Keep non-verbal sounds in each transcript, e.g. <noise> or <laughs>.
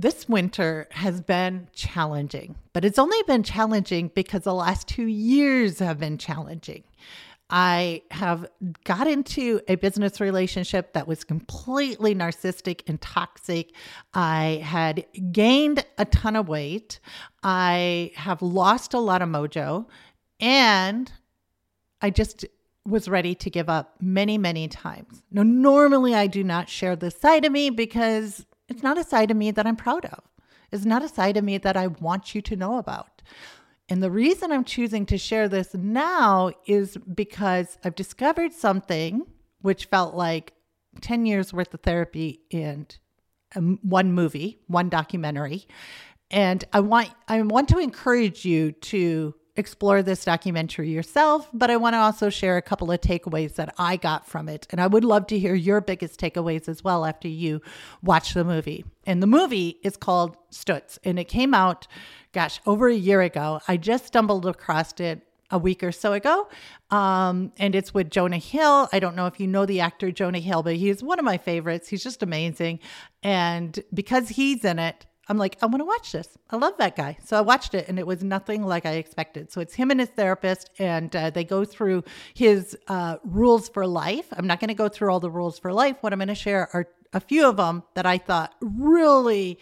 this winter has been challenging, but it's only been challenging because the last two years have been challenging. I have got into a business relationship that was completely narcissistic and toxic. I had gained a ton of weight. I have lost a lot of mojo. And I just was ready to give up many, many times. Now, normally I do not share this side of me because it's not a side of me that I'm proud of. It's not a side of me that I want you to know about. And the reason I'm choosing to share this now is because I've discovered something which felt like 10 years worth of therapy and um, one movie, one documentary. And I want I want to encourage you to explore this documentary yourself, but I want to also share a couple of takeaways that I got from it. And I would love to hear your biggest takeaways as well after you watch the movie. And the movie is called Stutz, and it came out, gosh, over a year ago. I just stumbled across it a week or so ago. Um, and it's with Jonah Hill. I don't know if you know the actor Jonah Hill, but he's one of my favorites. He's just amazing. And because he's in it, I'm like, I want to watch this. I love that guy. So I watched it and it was nothing like I expected. So it's him and his therapist, and uh, they go through his uh, rules for life. I'm not going to go through all the rules for life. What I'm going to share are a few of them that I thought really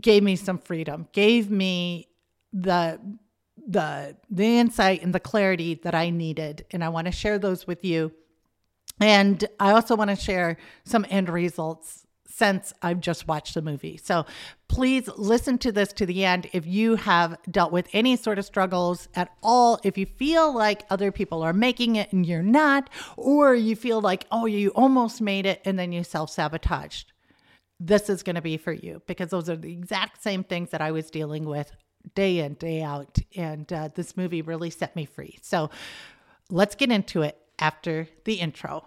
gave me some freedom, gave me the the the insight and the clarity that I needed and I want to share those with you. And I also want to share some end results since I've just watched the movie. So please listen to this to the end if you have dealt with any sort of struggles at all. If you feel like other people are making it and you're not, or you feel like, oh, you almost made it and then you self sabotaged, this is going to be for you because those are the exact same things that I was dealing with day in, day out. And uh, this movie really set me free. So let's get into it after the intro.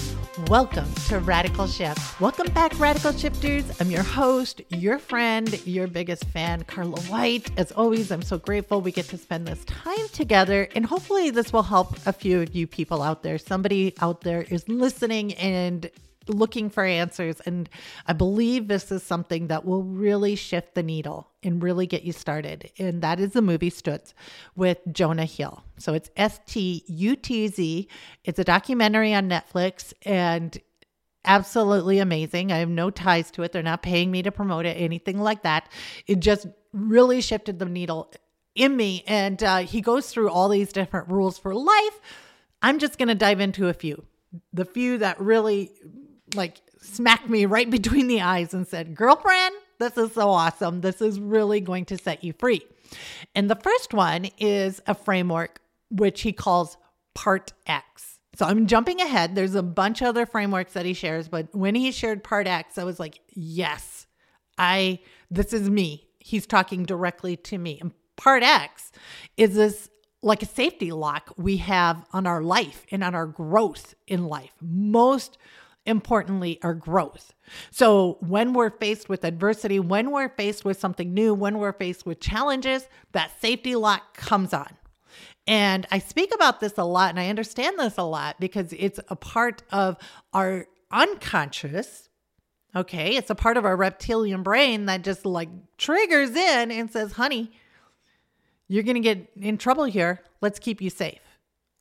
Welcome to Radical Shift. Welcome back, Radical Shifters. I'm your host, your friend, your biggest fan, Carla White. As always, I'm so grateful we get to spend this time together, and hopefully, this will help a few of you people out there. Somebody out there is listening and looking for answers. And I believe this is something that will really shift the needle and really get you started. And that is the movie Stutz with Jonah Hill. So it's S T U T Z. It's a documentary on Netflix and absolutely amazing. I have no ties to it. They're not paying me to promote it, anything like that. It just really shifted the needle in me. And uh, he goes through all these different rules for life. I'm just going to dive into a few. The few that really like smacked me right between the eyes and said, Girlfriend, this is so awesome. This is really going to set you free. And the first one is a framework which he calls Part X. So I'm jumping ahead. There's a bunch of other frameworks that he shares, but when he shared Part X, I was like, yes, I, this is me. He's talking directly to me. And Part X is this like a safety lock we have on our life and on our growth in life. Most importantly, our growth. So, when we're faced with adversity, when we're faced with something new, when we're faced with challenges, that safety lock comes on. And I speak about this a lot and I understand this a lot because it's a part of our unconscious. Okay. It's a part of our reptilian brain that just like triggers in and says, honey, you're going to get in trouble here. Let's keep you safe.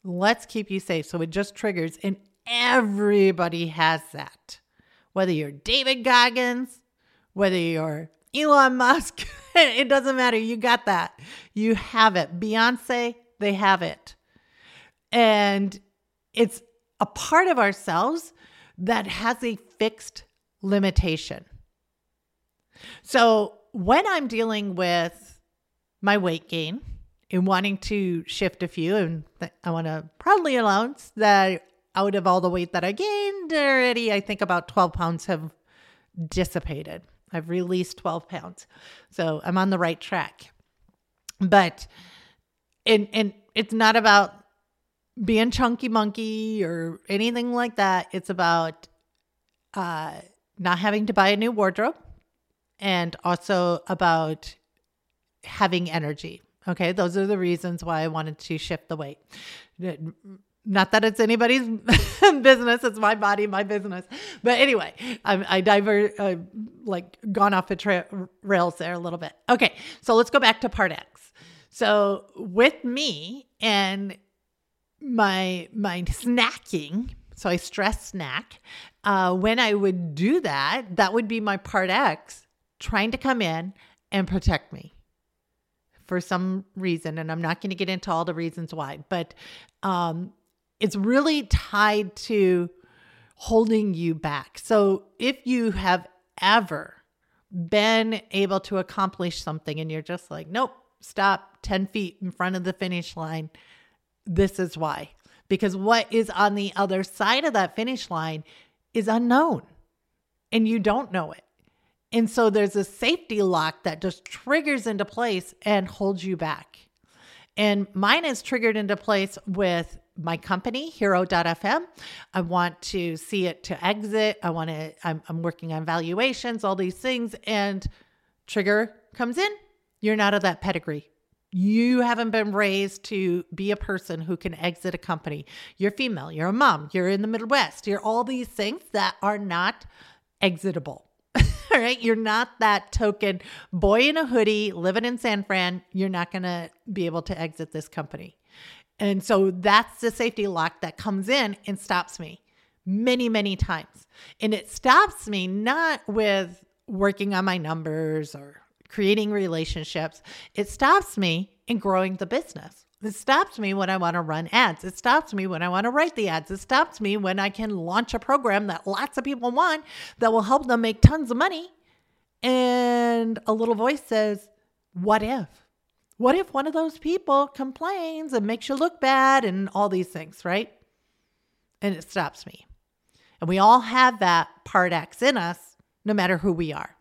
Let's keep you safe. So it just triggers. And Everybody has that. Whether you're David Goggins, whether you're Elon Musk, <laughs> it doesn't matter. You got that. You have it. Beyonce, they have it. And it's a part of ourselves that has a fixed limitation. So when I'm dealing with my weight gain and wanting to shift a few, and I want to proudly announce that out of all the weight that I gained already, I think about 12 pounds have dissipated. I've released 12 pounds. So I'm on the right track. But and and it's not about being chunky monkey or anything like that. It's about uh, not having to buy a new wardrobe and also about having energy. Okay, those are the reasons why I wanted to shift the weight. Not that it's anybody's <laughs> business; it's my body, my business. But anyway, I, I divert, like gone off the tra- rails there a little bit. Okay, so let's go back to part X. So with me and my my snacking, so I stress snack. Uh, when I would do that, that would be my part X trying to come in and protect me for some reason. And I'm not going to get into all the reasons why, but um, it's really tied to holding you back. So if you have ever been able to accomplish something and you're just like, nope, stop 10 feet in front of the finish line, this is why. Because what is on the other side of that finish line is unknown and you don't know it. And so there's a safety lock that just triggers into place and holds you back. And mine is triggered into place with my company, hiro.fm. I want to see it to exit. I want to, I'm, I'm working on valuations, all these things. And trigger comes in. You're not of that pedigree. You haven't been raised to be a person who can exit a company. You're female, you're a mom, you're in the Midwest, you're all these things that are not exitable. <laughs> all right. You're not that token boy in a hoodie living in San Fran. You're not going to be able to exit this company. And so that's the safety lock that comes in and stops me many, many times. And it stops me not with working on my numbers or creating relationships. It stops me in growing the business. It stops me when I want to run ads. It stops me when I want to write the ads. It stops me when I can launch a program that lots of people want that will help them make tons of money. And a little voice says, What if? What if one of those people complains and makes you look bad and all these things, right? And it stops me. And we all have that part X in us, no matter who we are,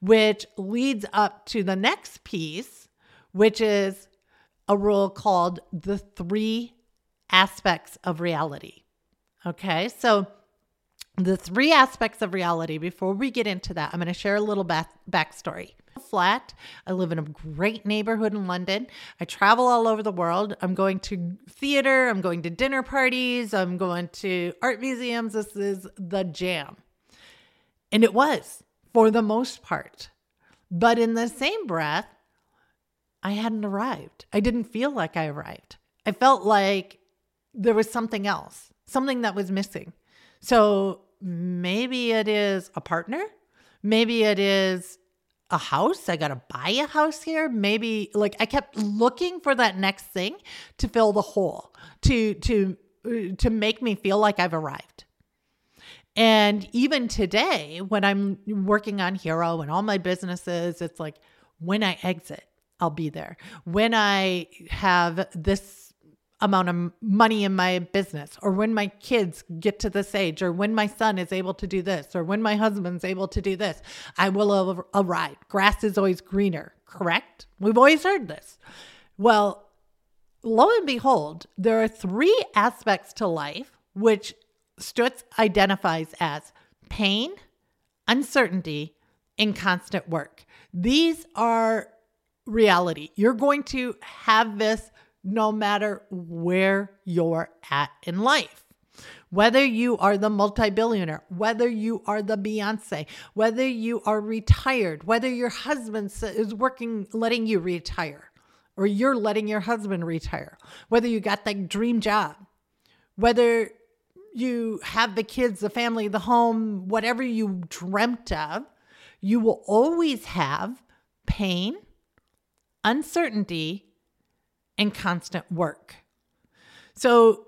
which leads up to the next piece, which is a rule called the three aspects of reality. Okay, so the three aspects of reality, before we get into that, I'm going to share a little back- backstory. Flat. I live in a great neighborhood in London. I travel all over the world. I'm going to theater, I'm going to dinner parties, I'm going to art museums. This is the jam. And it was for the most part. But in the same breath, I hadn't arrived. I didn't feel like I arrived. I felt like there was something else, something that was missing. So maybe it is a partner. Maybe it is a house. I got to buy a house here. Maybe like I kept looking for that next thing to fill the hole, to to uh, to make me feel like I've arrived. And even today when I'm working on Hiro and all my businesses, it's like when I exit, I'll be there. When I have this amount of money in my business, or when my kids get to this age, or when my son is able to do this, or when my husband's able to do this, I will arrive. Grass is always greener, correct? We've always heard this. Well, lo and behold, there are three aspects to life which Stutz identifies as pain, uncertainty, and constant work. These are reality. You're going to have this no matter where you're at in life. Whether you are the multi billionaire, whether you are the Beyonce, whether you are retired, whether your husband is working, letting you retire, or you're letting your husband retire, whether you got that dream job, whether you have the kids, the family, the home, whatever you dreamt of, you will always have pain, uncertainty, and constant work. So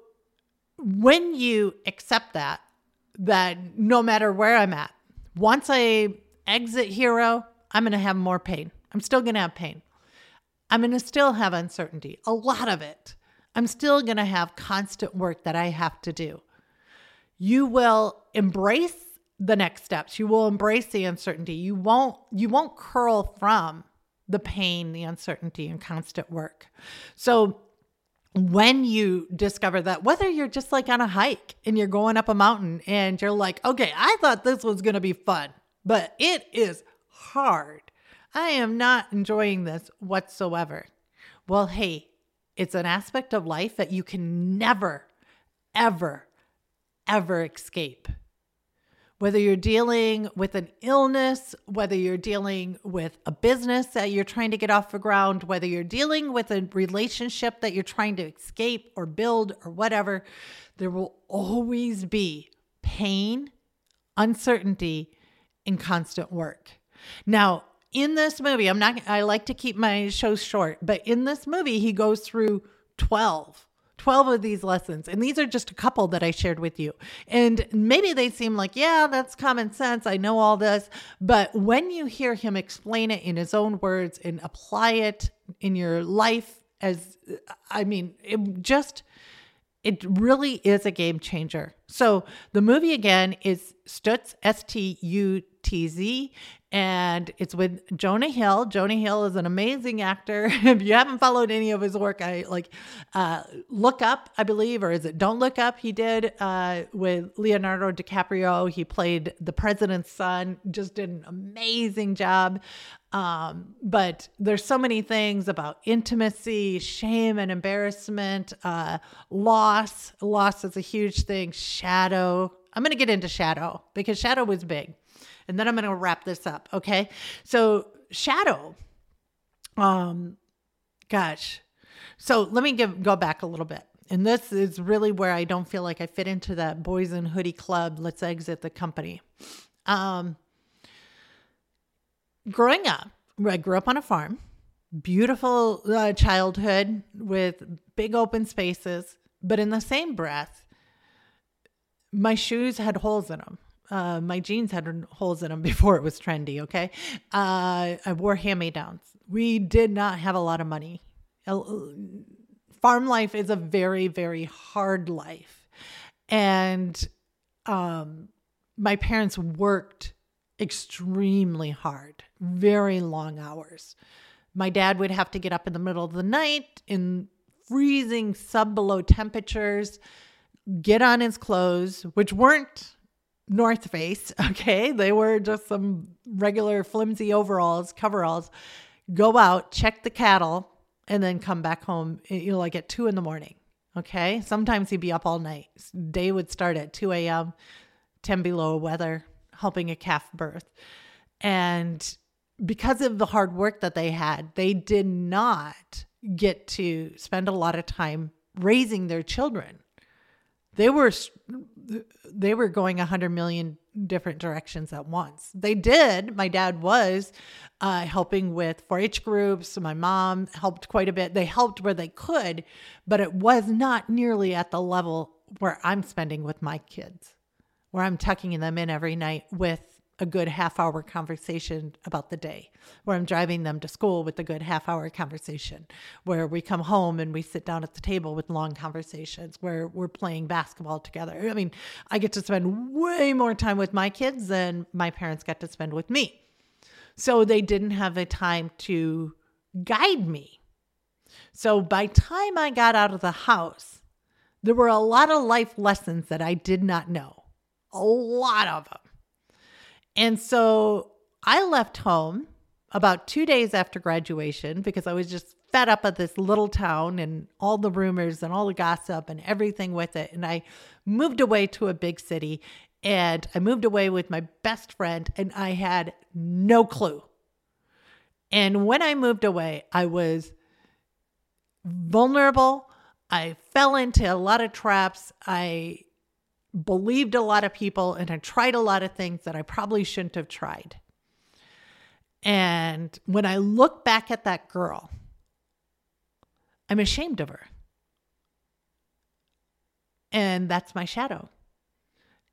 when you accept that, that no matter where I'm at, once I exit Hiro, I'm going to have more pain. I'm still going to have pain. I'm going to still have uncertainty, a lot of it. I'm still going to have constant work that I have to do. You will embrace the next steps. You will embrace the uncertainty. You won't you won't curl from the pain, the uncertainty, and constant work. So when you discover that, whether you're just like on a hike and you're going up a mountain and you're like, okay, I thought this was going to be fun, but it is hard. I am not enjoying this whatsoever. Well, hey, it's an aspect of life that you can never, ever, ever escape whether you're dealing with an illness, whether you're dealing with a business that you're trying to get off the ground, whether you're dealing with a relationship that you're trying to escape or build or whatever, there will always be pain, uncertainty, and constant work. Now, in this movie, I'm not, I like to keep my shows short, but in this movie, he goes through 12 12 of these lessons. And these are just a couple that I shared with you. And maybe they seem like, yeah, that's common sense. I know all this. But when you hear him explain it in his own words and apply it in your life, as I mean, it just, it really is a game changer. So the movie again is Stutz, S T U T Z and it's with Jonah Hill. Jonah Hill is an amazing actor. <laughs> if you haven't followed any of his work, I like uh, Look Up, I believe, or is it Don't Look Up? He did uh, with Leonardo DiCaprio. He played the president's son. Just did an amazing job. Um, but there's so many things about intimacy, shame and embarrassment, uh, loss. Loss is a huge thing. Shadow. I'm going to get into shadow because shadow was big and then I'm going to wrap this up. Okay. So, shadow. Um, gosh. So let me give, go back a little bit. And this is really where I don't feel like I fit into that boys in hoodie club. Let's exit the company. Um, growing up, I grew up on a farm, beautiful uh, childhood with big open spaces, but in the same breath, my shoes had holes in them uh, my jeans had holes in them <laughs> before it was trendy. Okay. Uh, I wore hand me downs. We did not have a lot of money. Farm life is a very, very hard life. And um, my parents worked extremely hard, very long hours. My dad would have to get up in the middle of the night in freezing sub below temperatures, get on his clothes, which weren't North Face. <laughs> Okay. They were just some regular flimsy overalls, coveralls. Go out, check the cattle, and then come back home, eh, you know, like at two in the morning. Okay. Sometimes he'd be up all night. Day would start at 2 a.m., 10 below weather, helping a calf birth. And because of the hard work that they had, they did not get to spend a lot of time raising their children they were they were going a hundred million different directions at once. They did. My dad was uh, helping with 4-H groups. My mom helped quite a bit. They helped where they could, but it was not nearly at the level where I'm spending with my kids, where I'm tucking them in every night with a good half hour conversation about the day, where I'm driving them to school with a good half hour conversation, where we come home and we sit down at the table with long conversations, where we're playing basketball together. I mean, I get to spend way more time with my kids than my parents got to spend with me. So they didn't have the time to guide me. So by time I got out of the house, there were a lot of life lessons that I did not know. A lot of them. And so I left home about two days after graduation because I was just fed up of this little town and all the rumors and all the gossip and everything with it. And I moved away to a big city and I moved away with my best friend and I had no clue. And when I moved away, I was vulnerable. I fell into a lot of traps. I believed a lot of people and I tried a lot of things that I probably shouldn't have tried. And when I look back at that girl, I'm ashamed of her. And that's my shadow.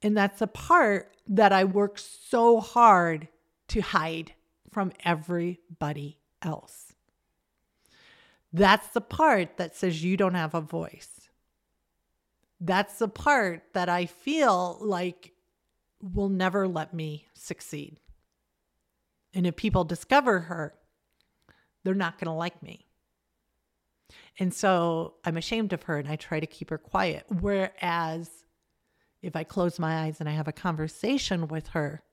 And that's the part that I work so hard to hide from everybody else. That's the part that says you don't have a voice that's the part that I feel like will never let me succeed. And if people discover her, they're not going to like me. And so I'm ashamed of her and I try to keep her quiet. Whereas if I close my eyes and I have a conversation with her,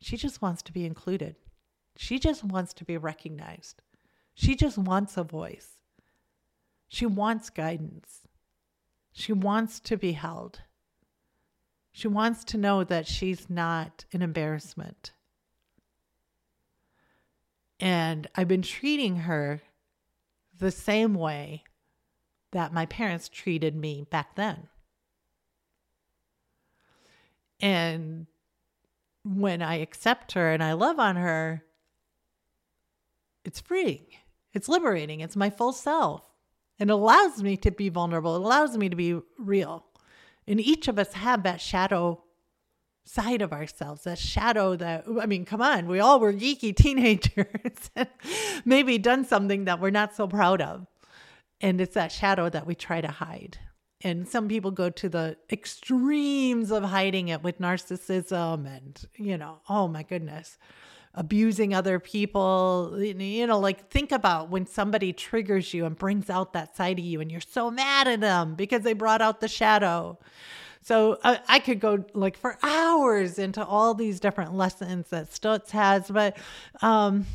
she just wants to be included. She just wants to be recognized. She just wants a voice. She wants guidance. She wants to be held. She wants to know that she's not an embarrassment. And I've been treating her the same way that my parents treated me back then. And when I accept her and I love on her, it's freeing, it's liberating, it's my full self. It allows me to be vulnerable, it allows me to be real. And each of us have that shadow side of ourselves, that shadow that, I mean, come on, we all were geeky <laughs> teenagers maybe done something that we're not so proud of. And it's that shadow that we try to hide. And some people go to the extremes of hiding it with narcissism and, you know, oh my goodness, abusing other people. You know, like think about when somebody triggers you and brings out that side of you and you're so mad at them because they brought out the shadow. So uh, I could go like for hours into all these different lessons that Stutz has, but um,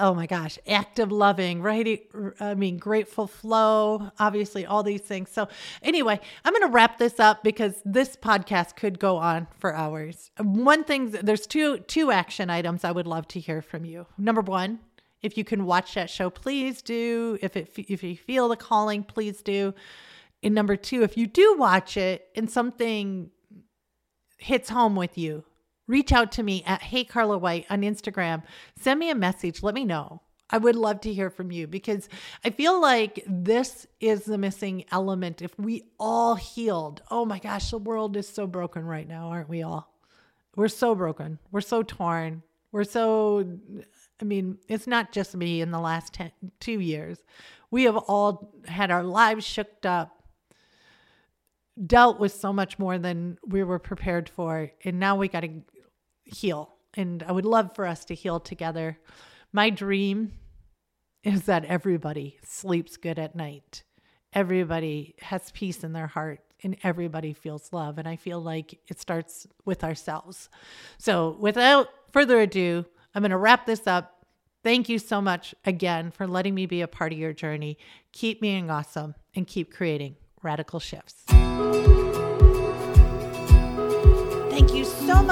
oh my gosh, active loving, right? I mean, grateful flow, obviously, all these things. So, anyway, I'm going to wrap this up because this podcast could go on for hours. One thing, there's two two action items I would love to hear from you. Number one, if you can watch that show, please do. If it if you feel the calling, please do. And number two, if you do watch it and something hits home with you, reach out to me at Hey Carla White on Instagram. Send me a message. Let me know. I would love to hear from you because I feel like this is the missing element. If we all healed, oh my gosh, the world is so broken right now, aren't we all? We're so broken. We're so torn. We're so, I mean, it's not just me in the last ten, two years. We have all had our lives shook up dealt with so much more than we were prepared for. And now we got to heal. And I would love for us to heal together. My dream is that everybody sleeps good at night. Everybody has peace in their heart and everybody feels love. And I feel like it starts with ourselves. So, without further ado, I'm going to wrap this up. Thank you so much again for letting me be a part of your journey. Keep being awesome and keep creating radical shifts.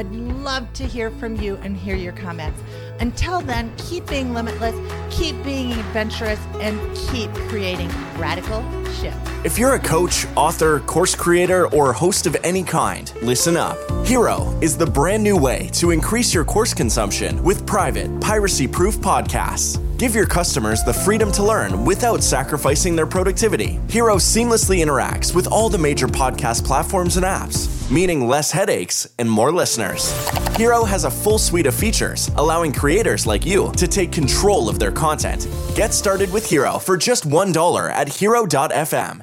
I'd love to hear from you and hear your comments. Until then, keep being limitless, keep being adventurous, and keep creating radical shifts. If you're a coach, author, course creator, or host of any kind, listen up. Hiro is the brand new way to increase your course consumption with private, piracy proof podcasts. Give your customers the freedom to learn without sacrificing their productivity. Hiro seamlessly interacts with all the major podcast platforms and apps, meaning less headaches and more listeners. Hiro has a full suite of features, allowing creators like you to take control of their content. Get started with Hiro for just $1 at hiro.fm